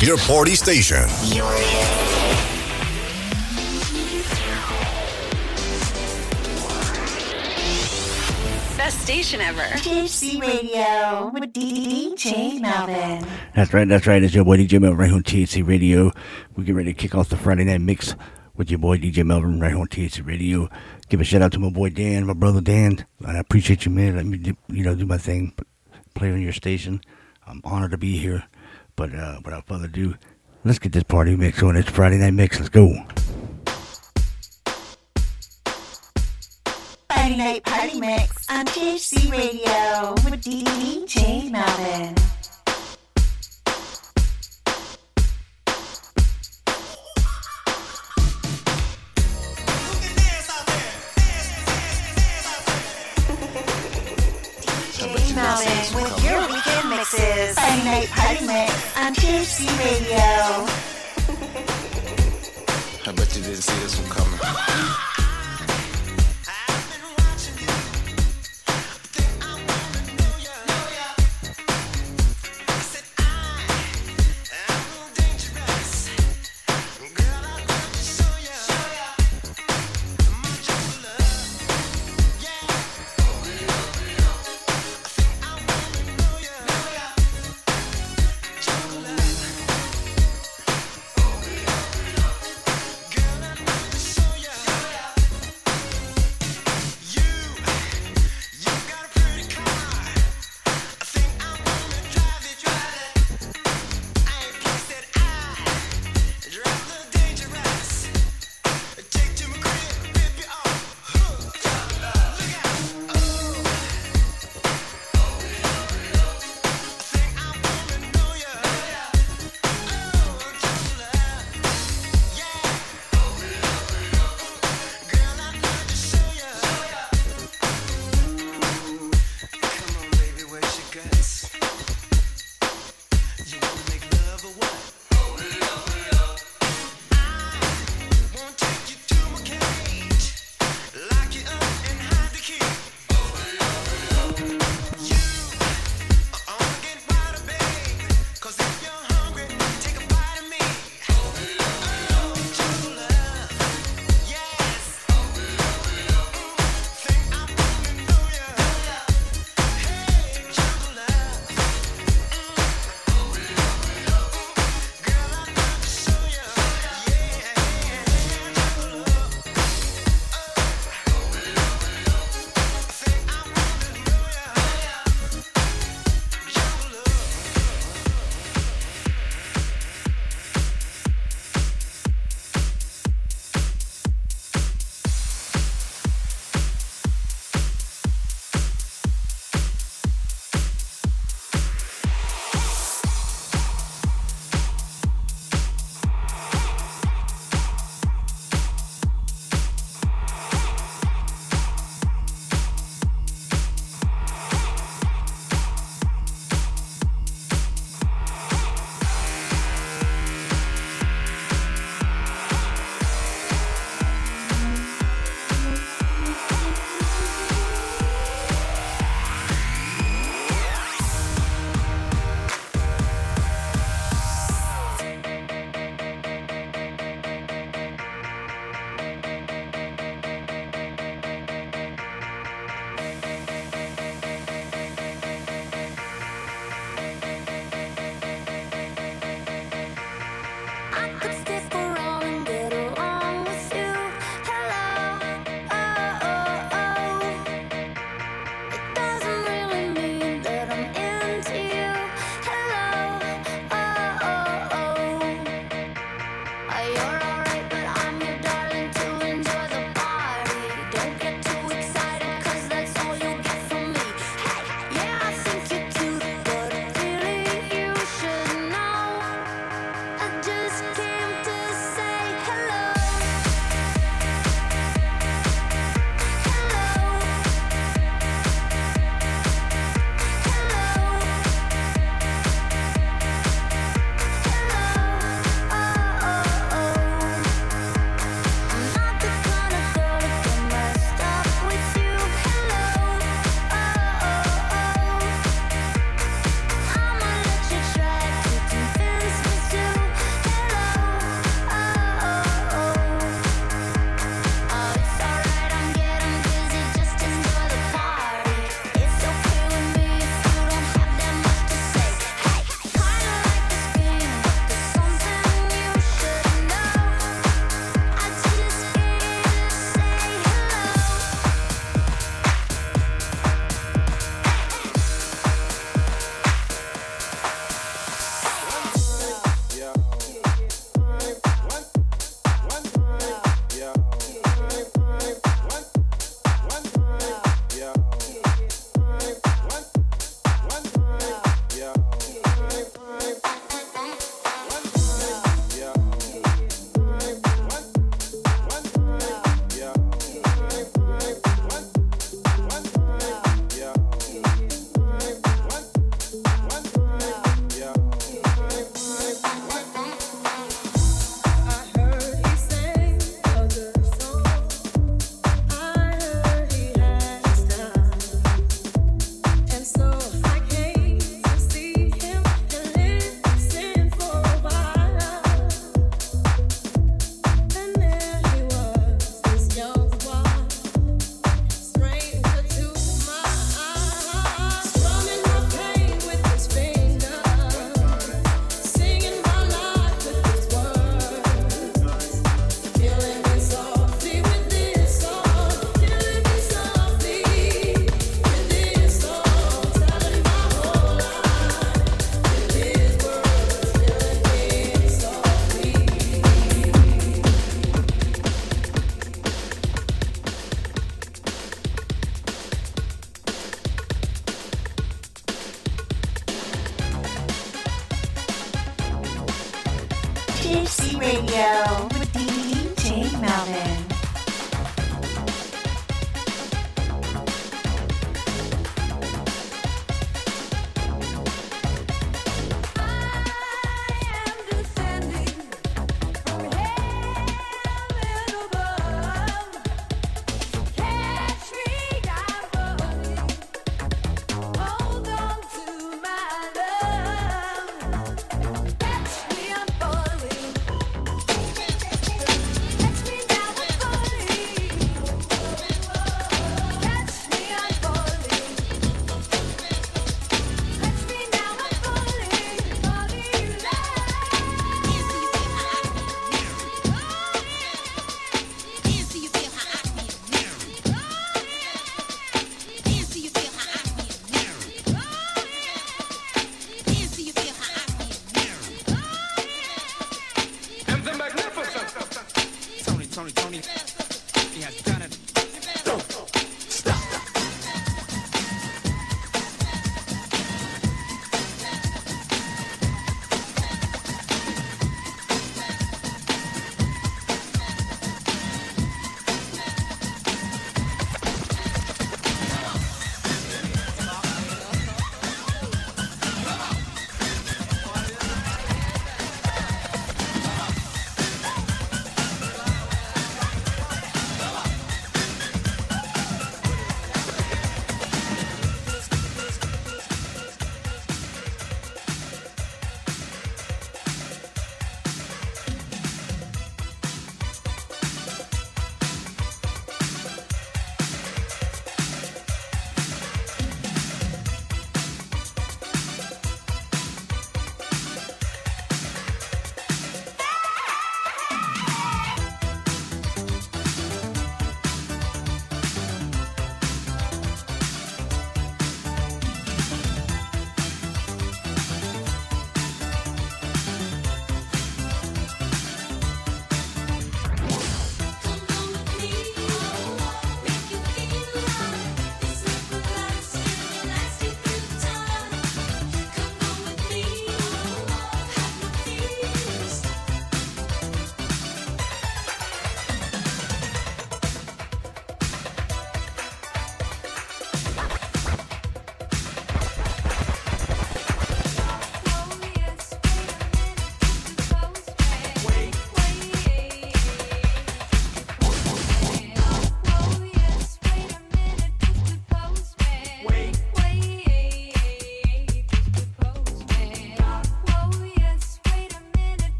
Your party station. Best station ever. THC Radio with DJ Melvin. That's right, that's right. It's your boy DJ Melvin right on THC Radio. We get ready to kick off the Friday night mix with your boy DJ Melvin right on THC Radio. Give a shout out to my boy Dan, my brother Dan. I appreciate you, man. Let me, do, you know, do my thing, play on your station. I'm honored to be here. But uh, without further ado, let's get this party mix on. It's Friday night mix. Let's go. Friday Night Party Mix on THC Radio with DJ Melvin. DJ Melvin with your weekend mixes. Friday Night Party Mix on THC Radio. I bet you didn't see this one coming.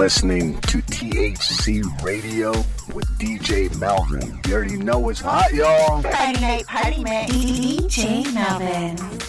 listening to THC Radio with DJ Melvin. You already know it's hot, y'all. Party night, party man. DJ Melvin.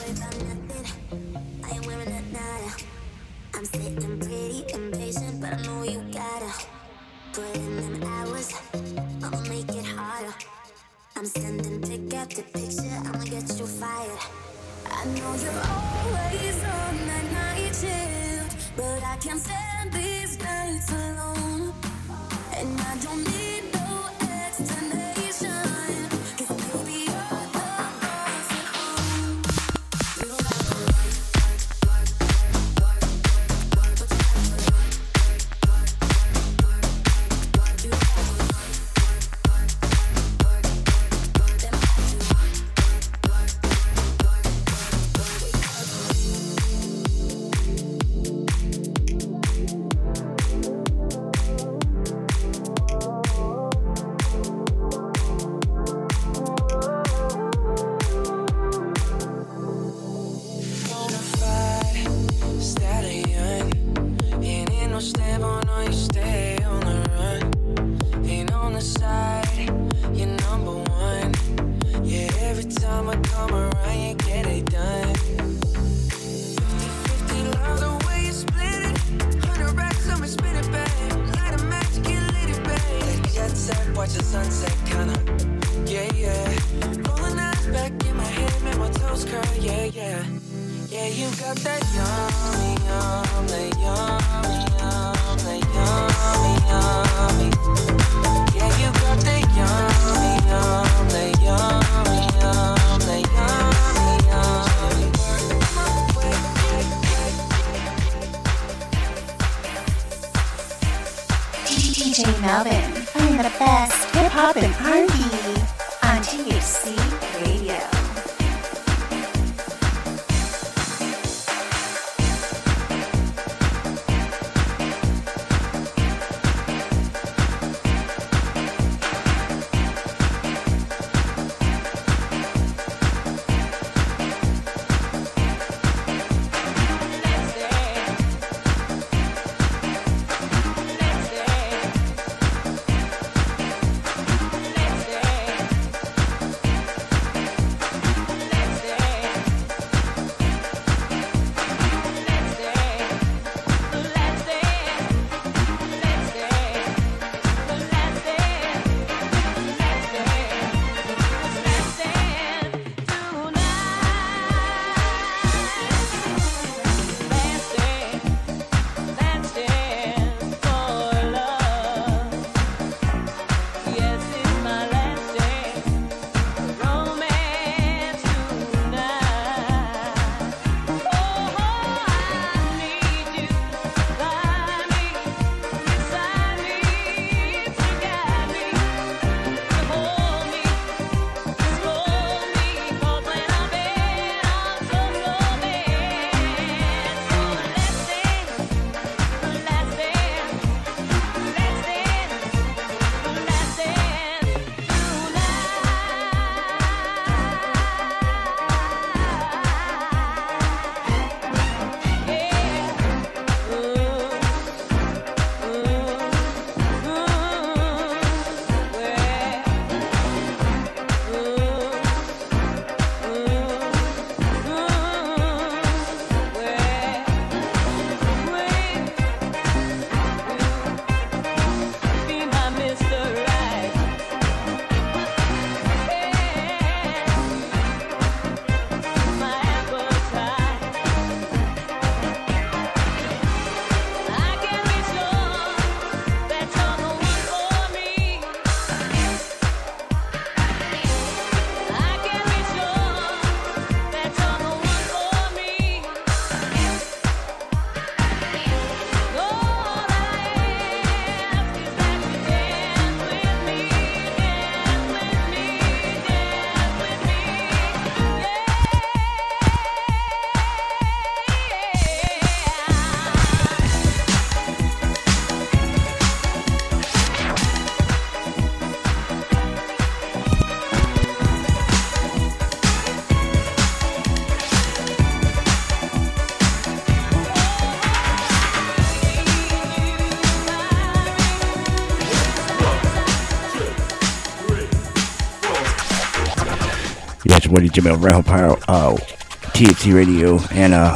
about Rattle Power, uh, THC Radio, and uh,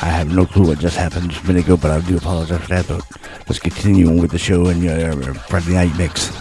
I have no clue what just happened just a minute ago, but I do apologize for that. But let's continue with the show and uh, Friday Night Mix.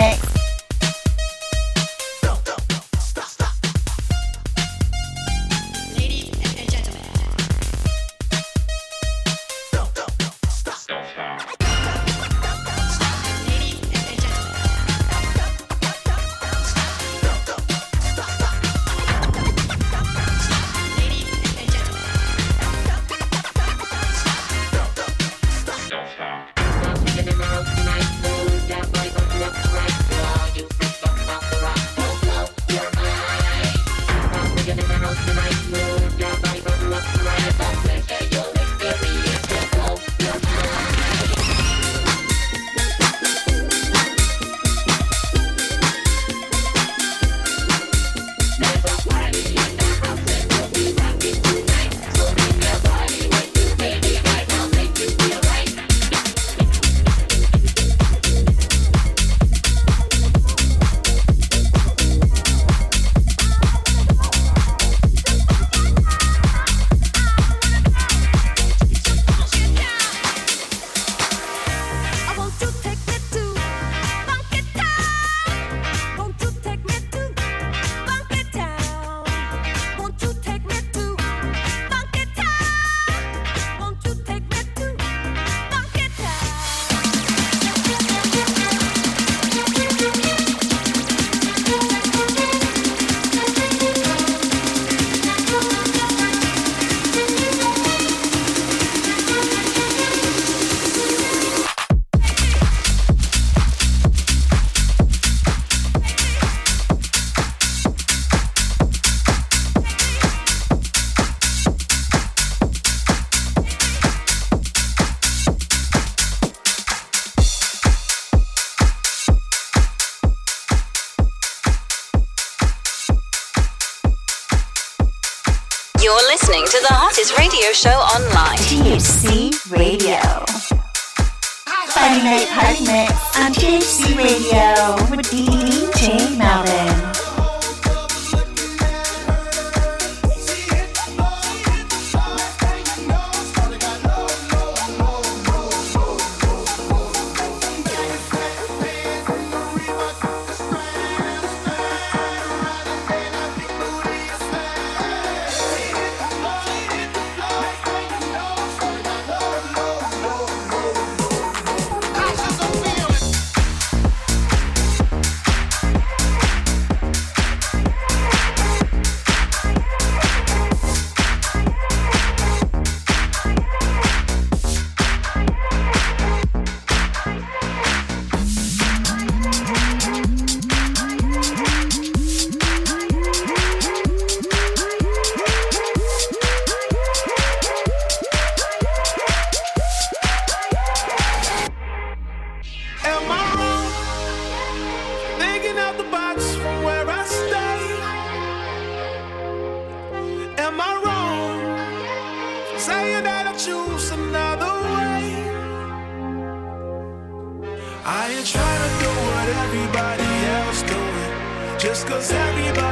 Mix. his radio show online. THC Radio. Friday Night Party Mix on THC Radio with DJ Melvin. cause everybody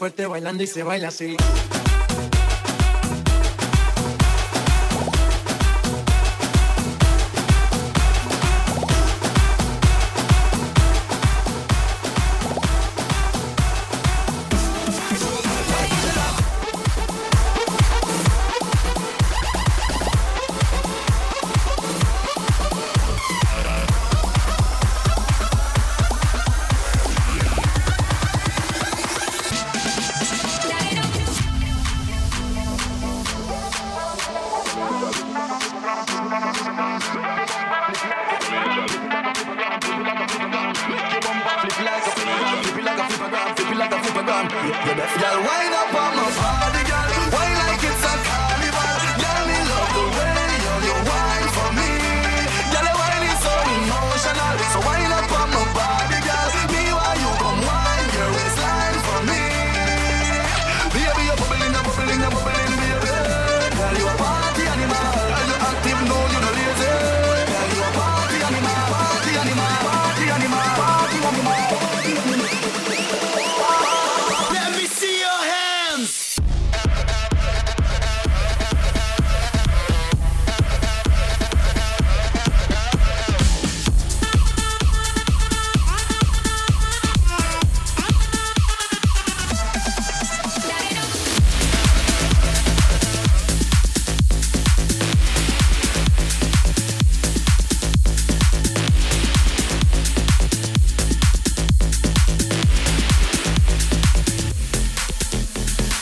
fuerte bailando y se baila así.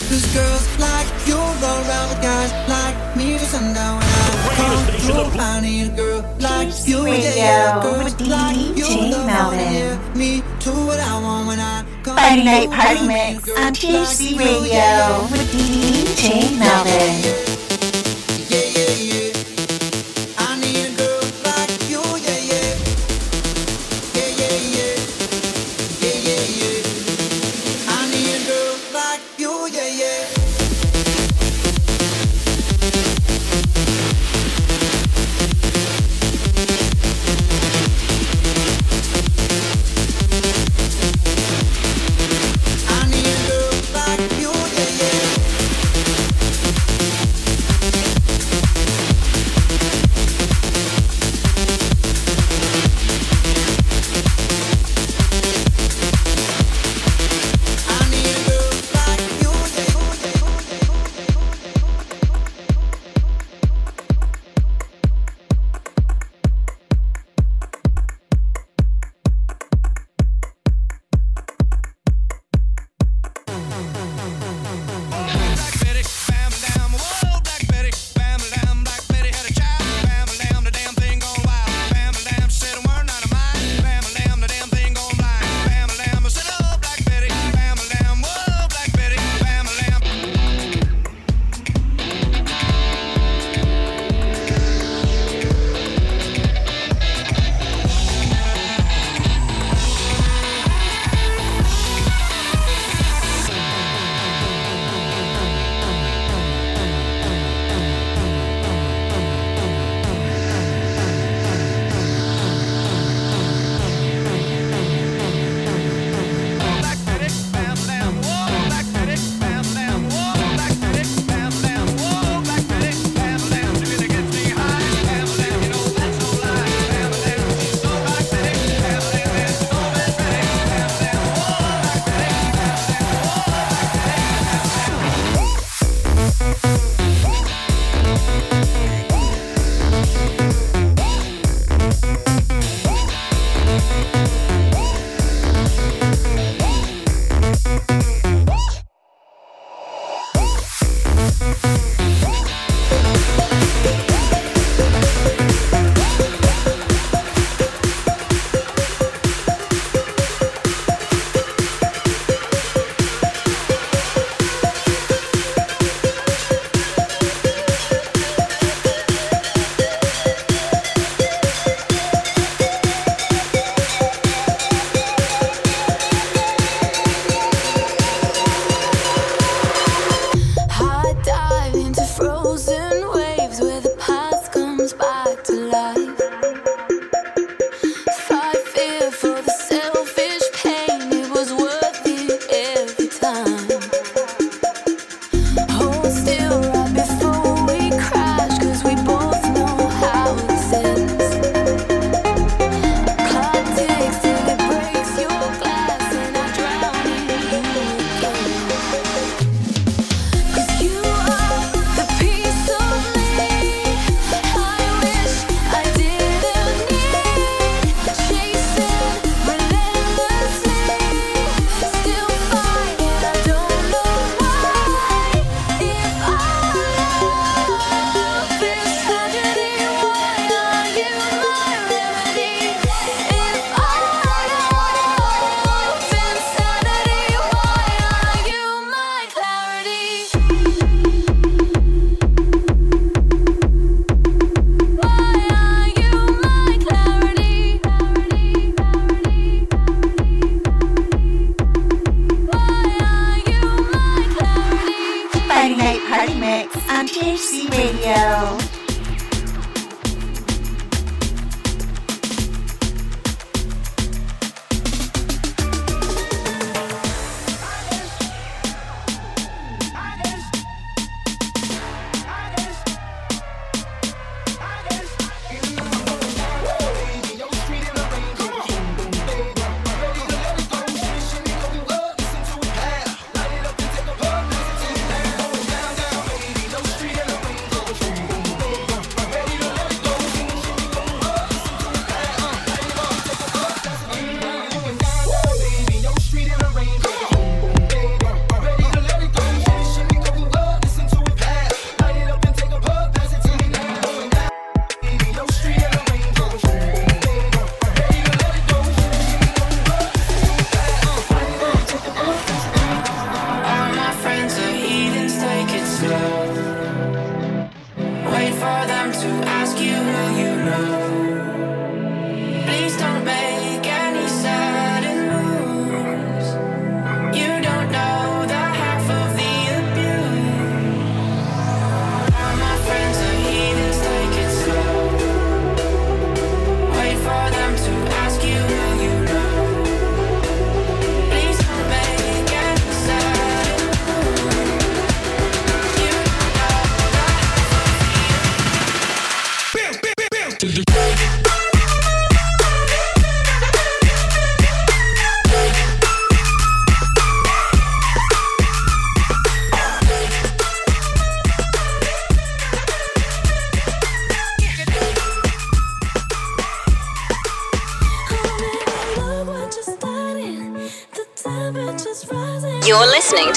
These girls like? You roll around with guys like me to sundown. I need a girl like you, yeah, girl like you, love me to what I want when I come. Friday night party mix. on THC Radio with DJ Melvin.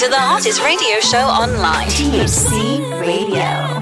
To the hottest radio show online. THC Radio.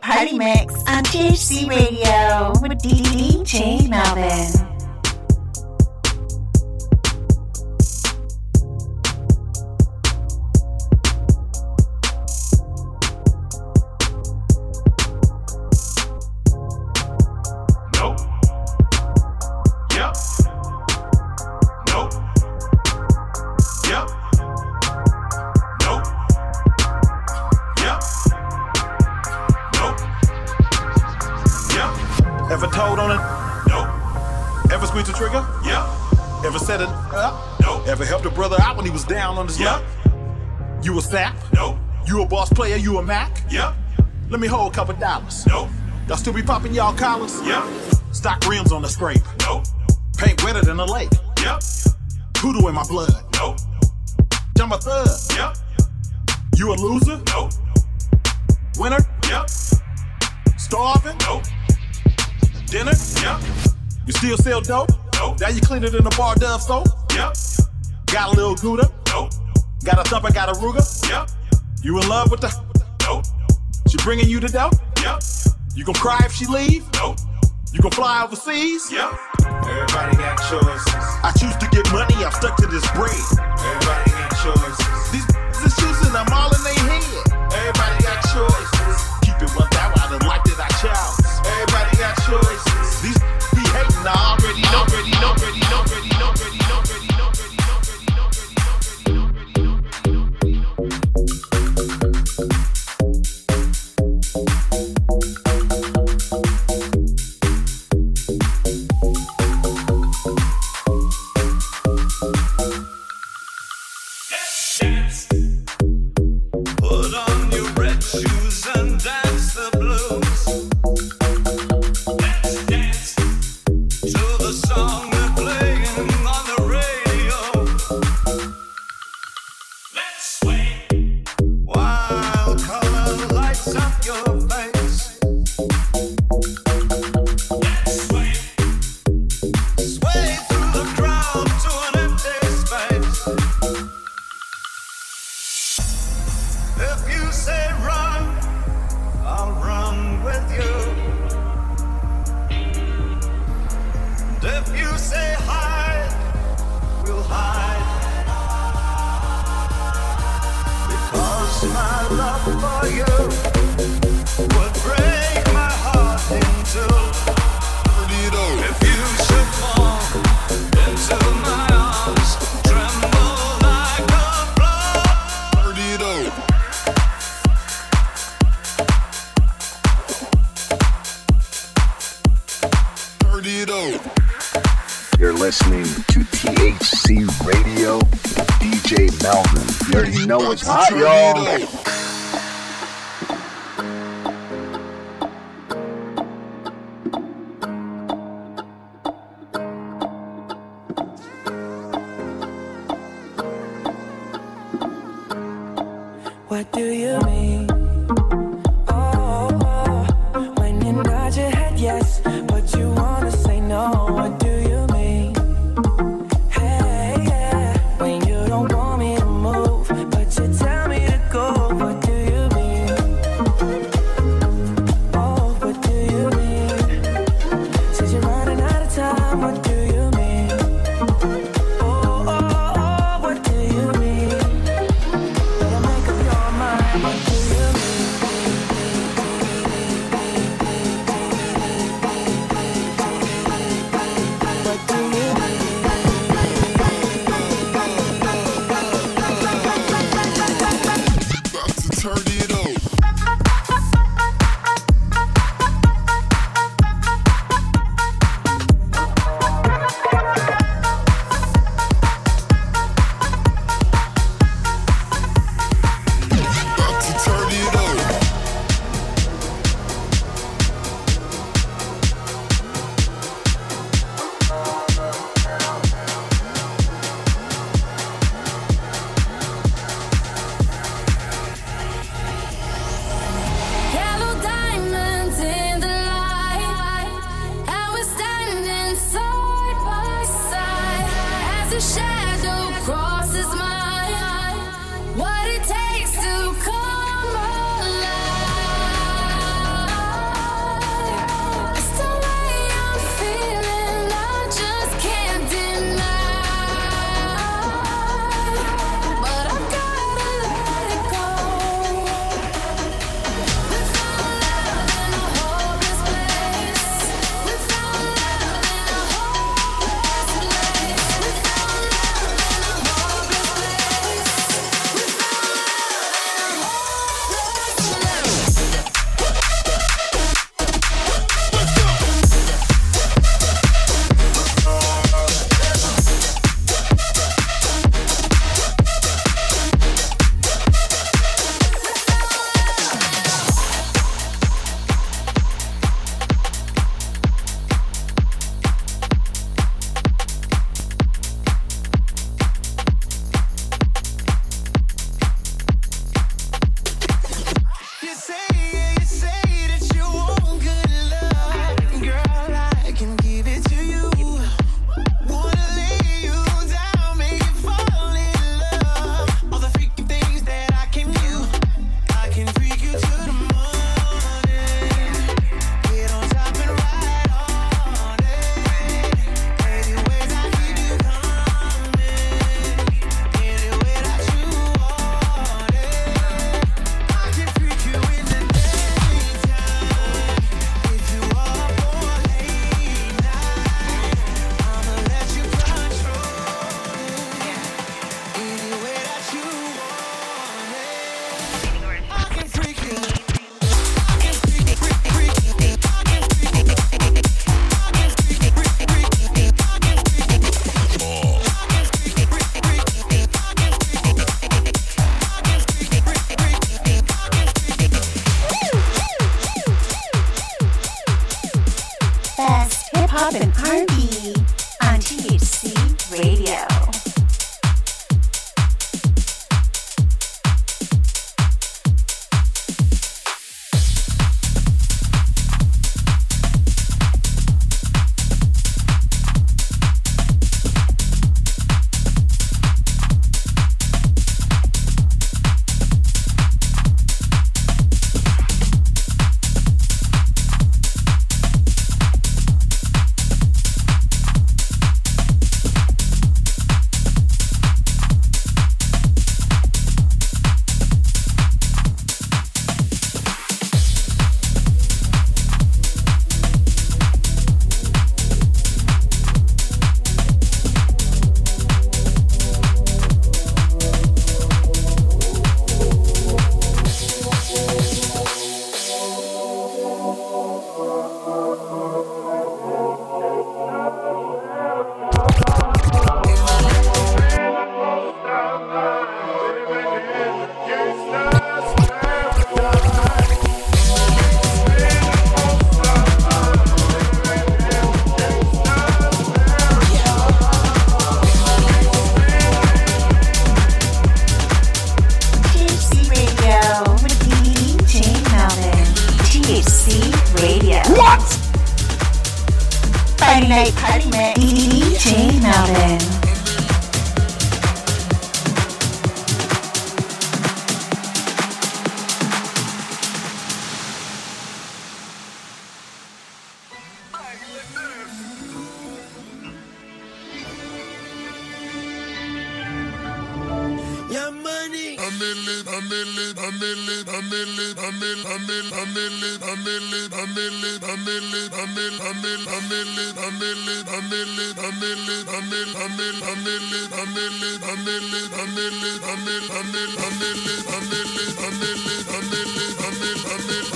Party Mix on THC Radio with DJ Melvin. popping y'all collars? Yep. Stock rims on the scrape? Nope. Paint wetter than a lake? Yep. Kudu in my blood? Nope. I'm a thug? Yep. You a loser? Nope. Winner? Yep. Starving? Nope. Dinner? Yep. You still sell dope? Nope. Now you cleaner than a bar dove soap? Yep. Got a little Gouda? Nope. Got a thumper? I got a Ruger? Yep. You in love with the? Nope. She bringing you the dope? Yep. You gon' cry if she leave? Nope. You gon' fly overseas? Yep. Everybody got choices. I choose to get money, I'm stuck to this bread. Everybody got choices. These, these choices You're listening to THC Radio, DJ Melvin. You already know it's hot, y'all.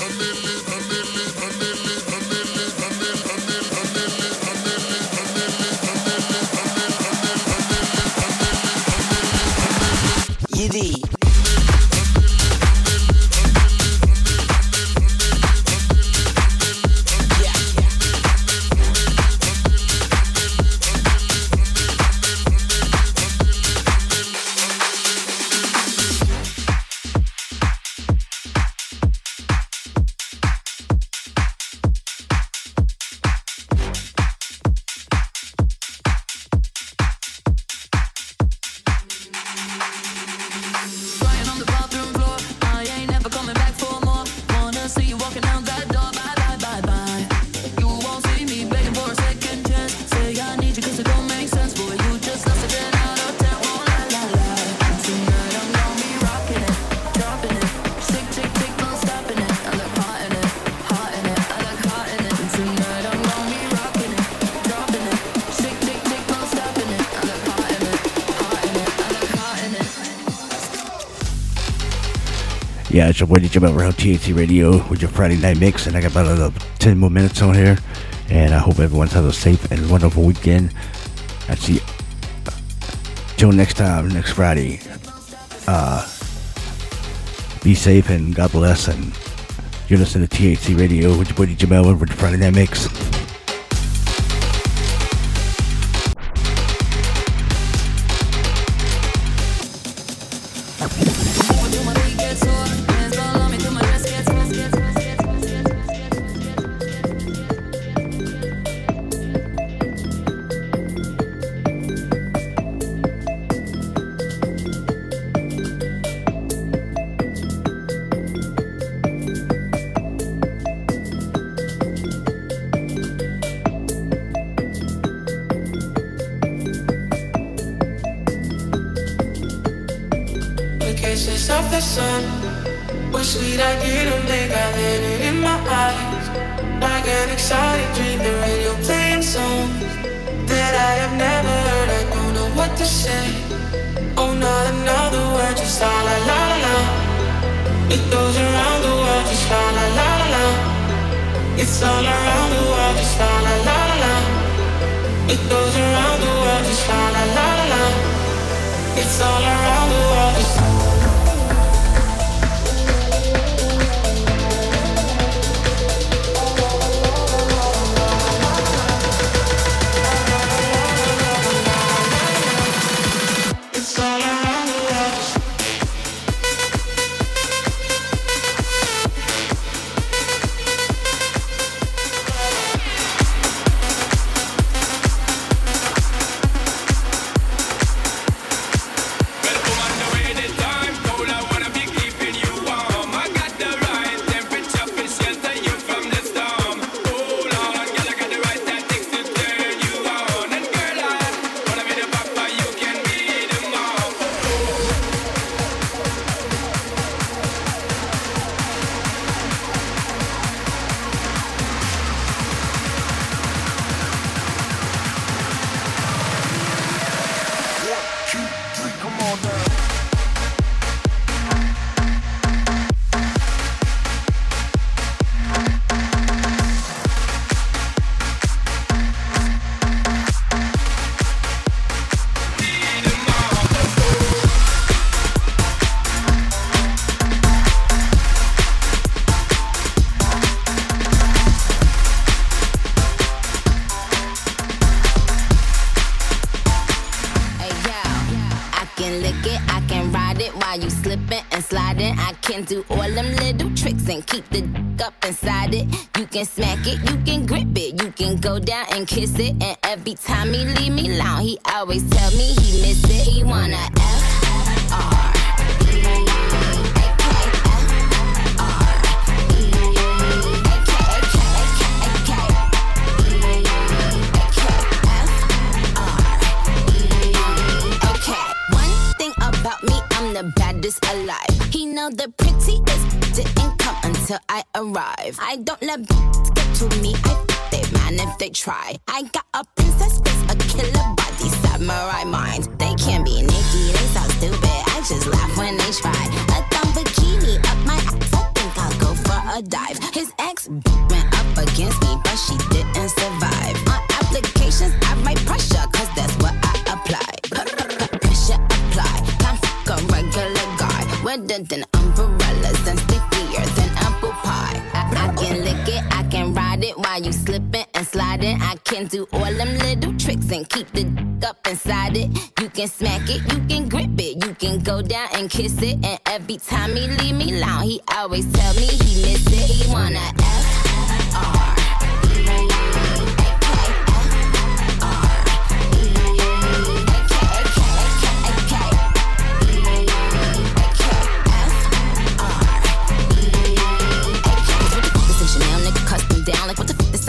I'm guys, I'm Wendy Jim around THC Radio with your Friday night mix, and I got about another 10 more minutes on here. And I hope everyone's has a safe and wonderful weekend. I'll see. You. Till next time, next Friday. Uh, be safe and God bless. And you're listening to THC Radio with your buddy Jamel with Friday Night Mix. Kiss it. Wetter than umbrellas and stickier than apple pie. I, I can lick it, I can ride it while you slipping and sliding. I can do all them little tricks and keep the dick up inside it. You can smack it, you can grip it, you can go down and kiss it. And every time he leave me alone, he always tell me he miss it. He wanna F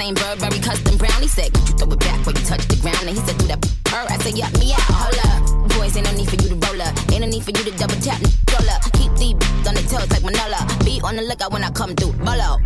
Same Burberry custom brown. He said, you throw it back when you touch the ground? And he said, Do that her. I said, Yup, me out. Hold up. Boys, ain't no need for you to roll up. Ain't no need for you to double tap. Roll up. Keep these on the toes like Manolo. Be on the lookout when I come through. Bolo.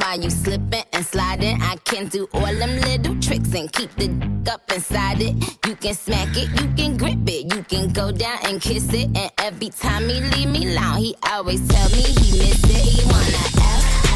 While you slipping and sliding. I can do all them little tricks and keep the dick up inside it. You can smack it, you can grip it, you can go down and kiss it. And every time he leave me alone, he always tell me he miss it. He wanna F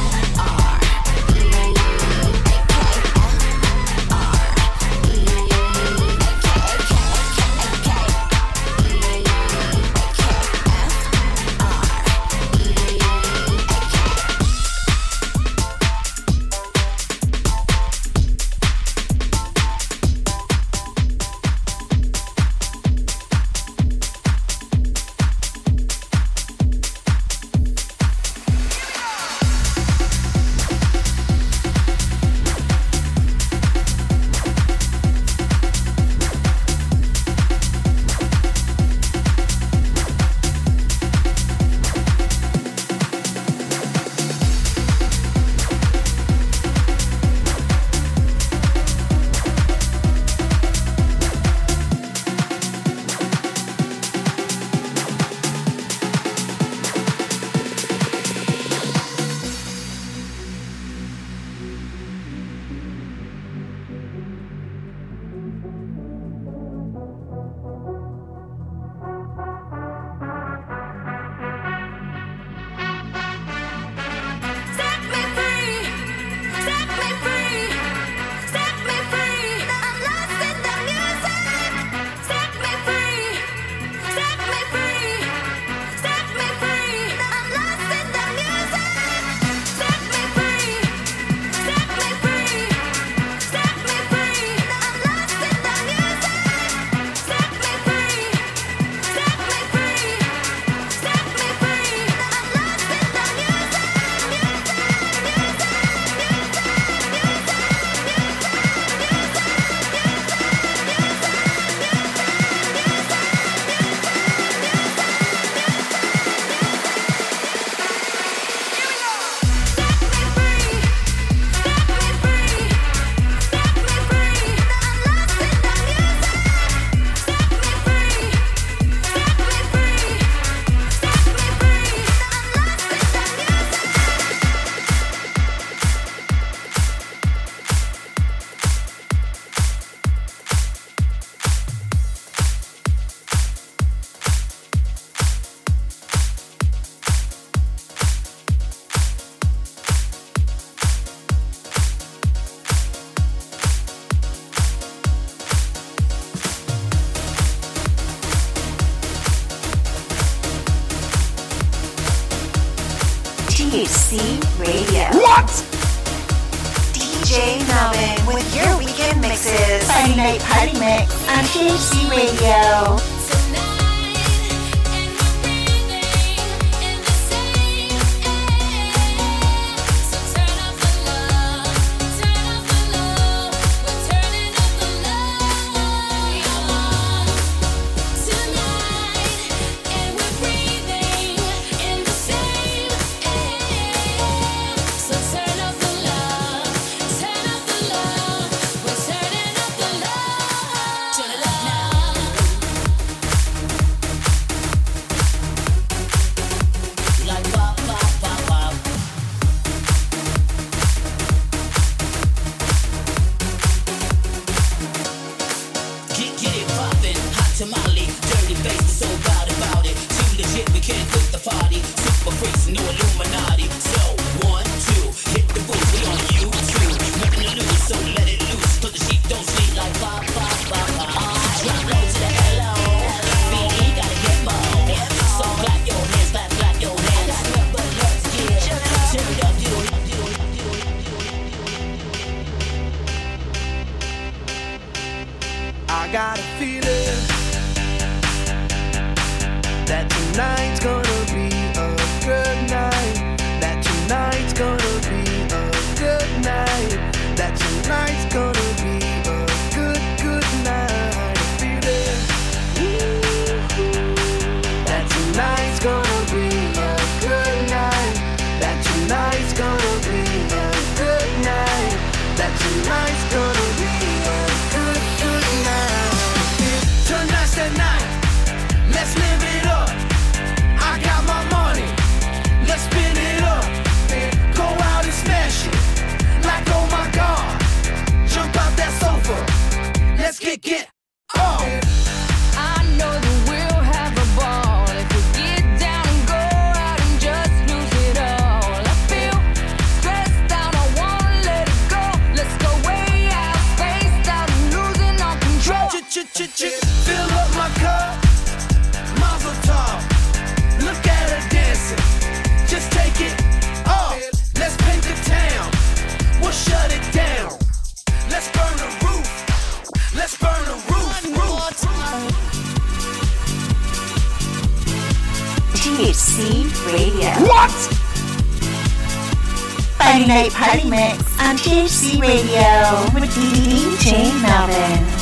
Party Mix on THC Radio with DJ Melvin.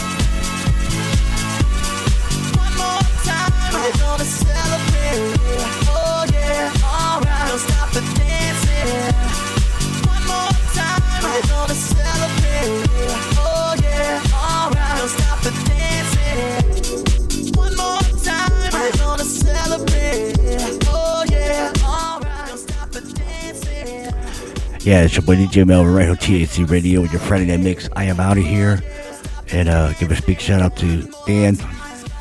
yeah, it's your buddy DJ Melvin right here, THC Radio with your friend in that mix. I am out of here. And uh, give a big shout out to Dan.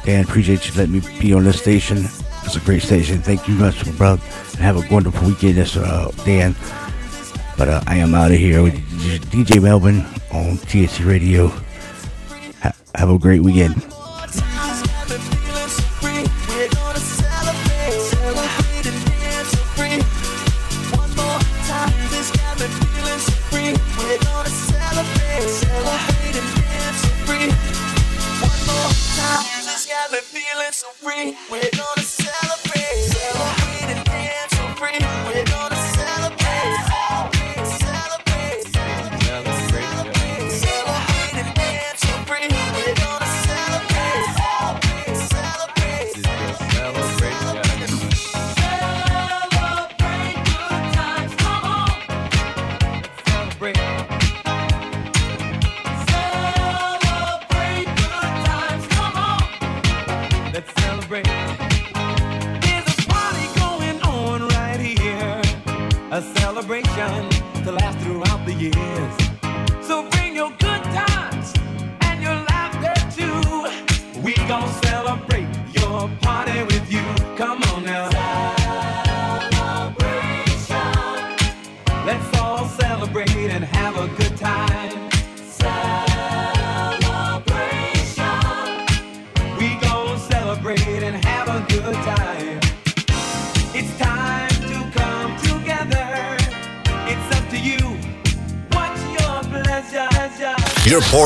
Dan, appreciate you letting me be on this station. It's a great station. Thank you much, bro. And have a wonderful weekend. That's uh, Dan. But uh, I am out of here with DJ Melvin on THC Radio. Ha- have a great weekend.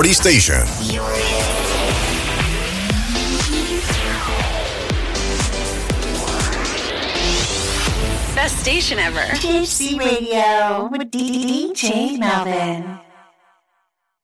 Party station. Best station ever. THC Radio with DJ Melvin.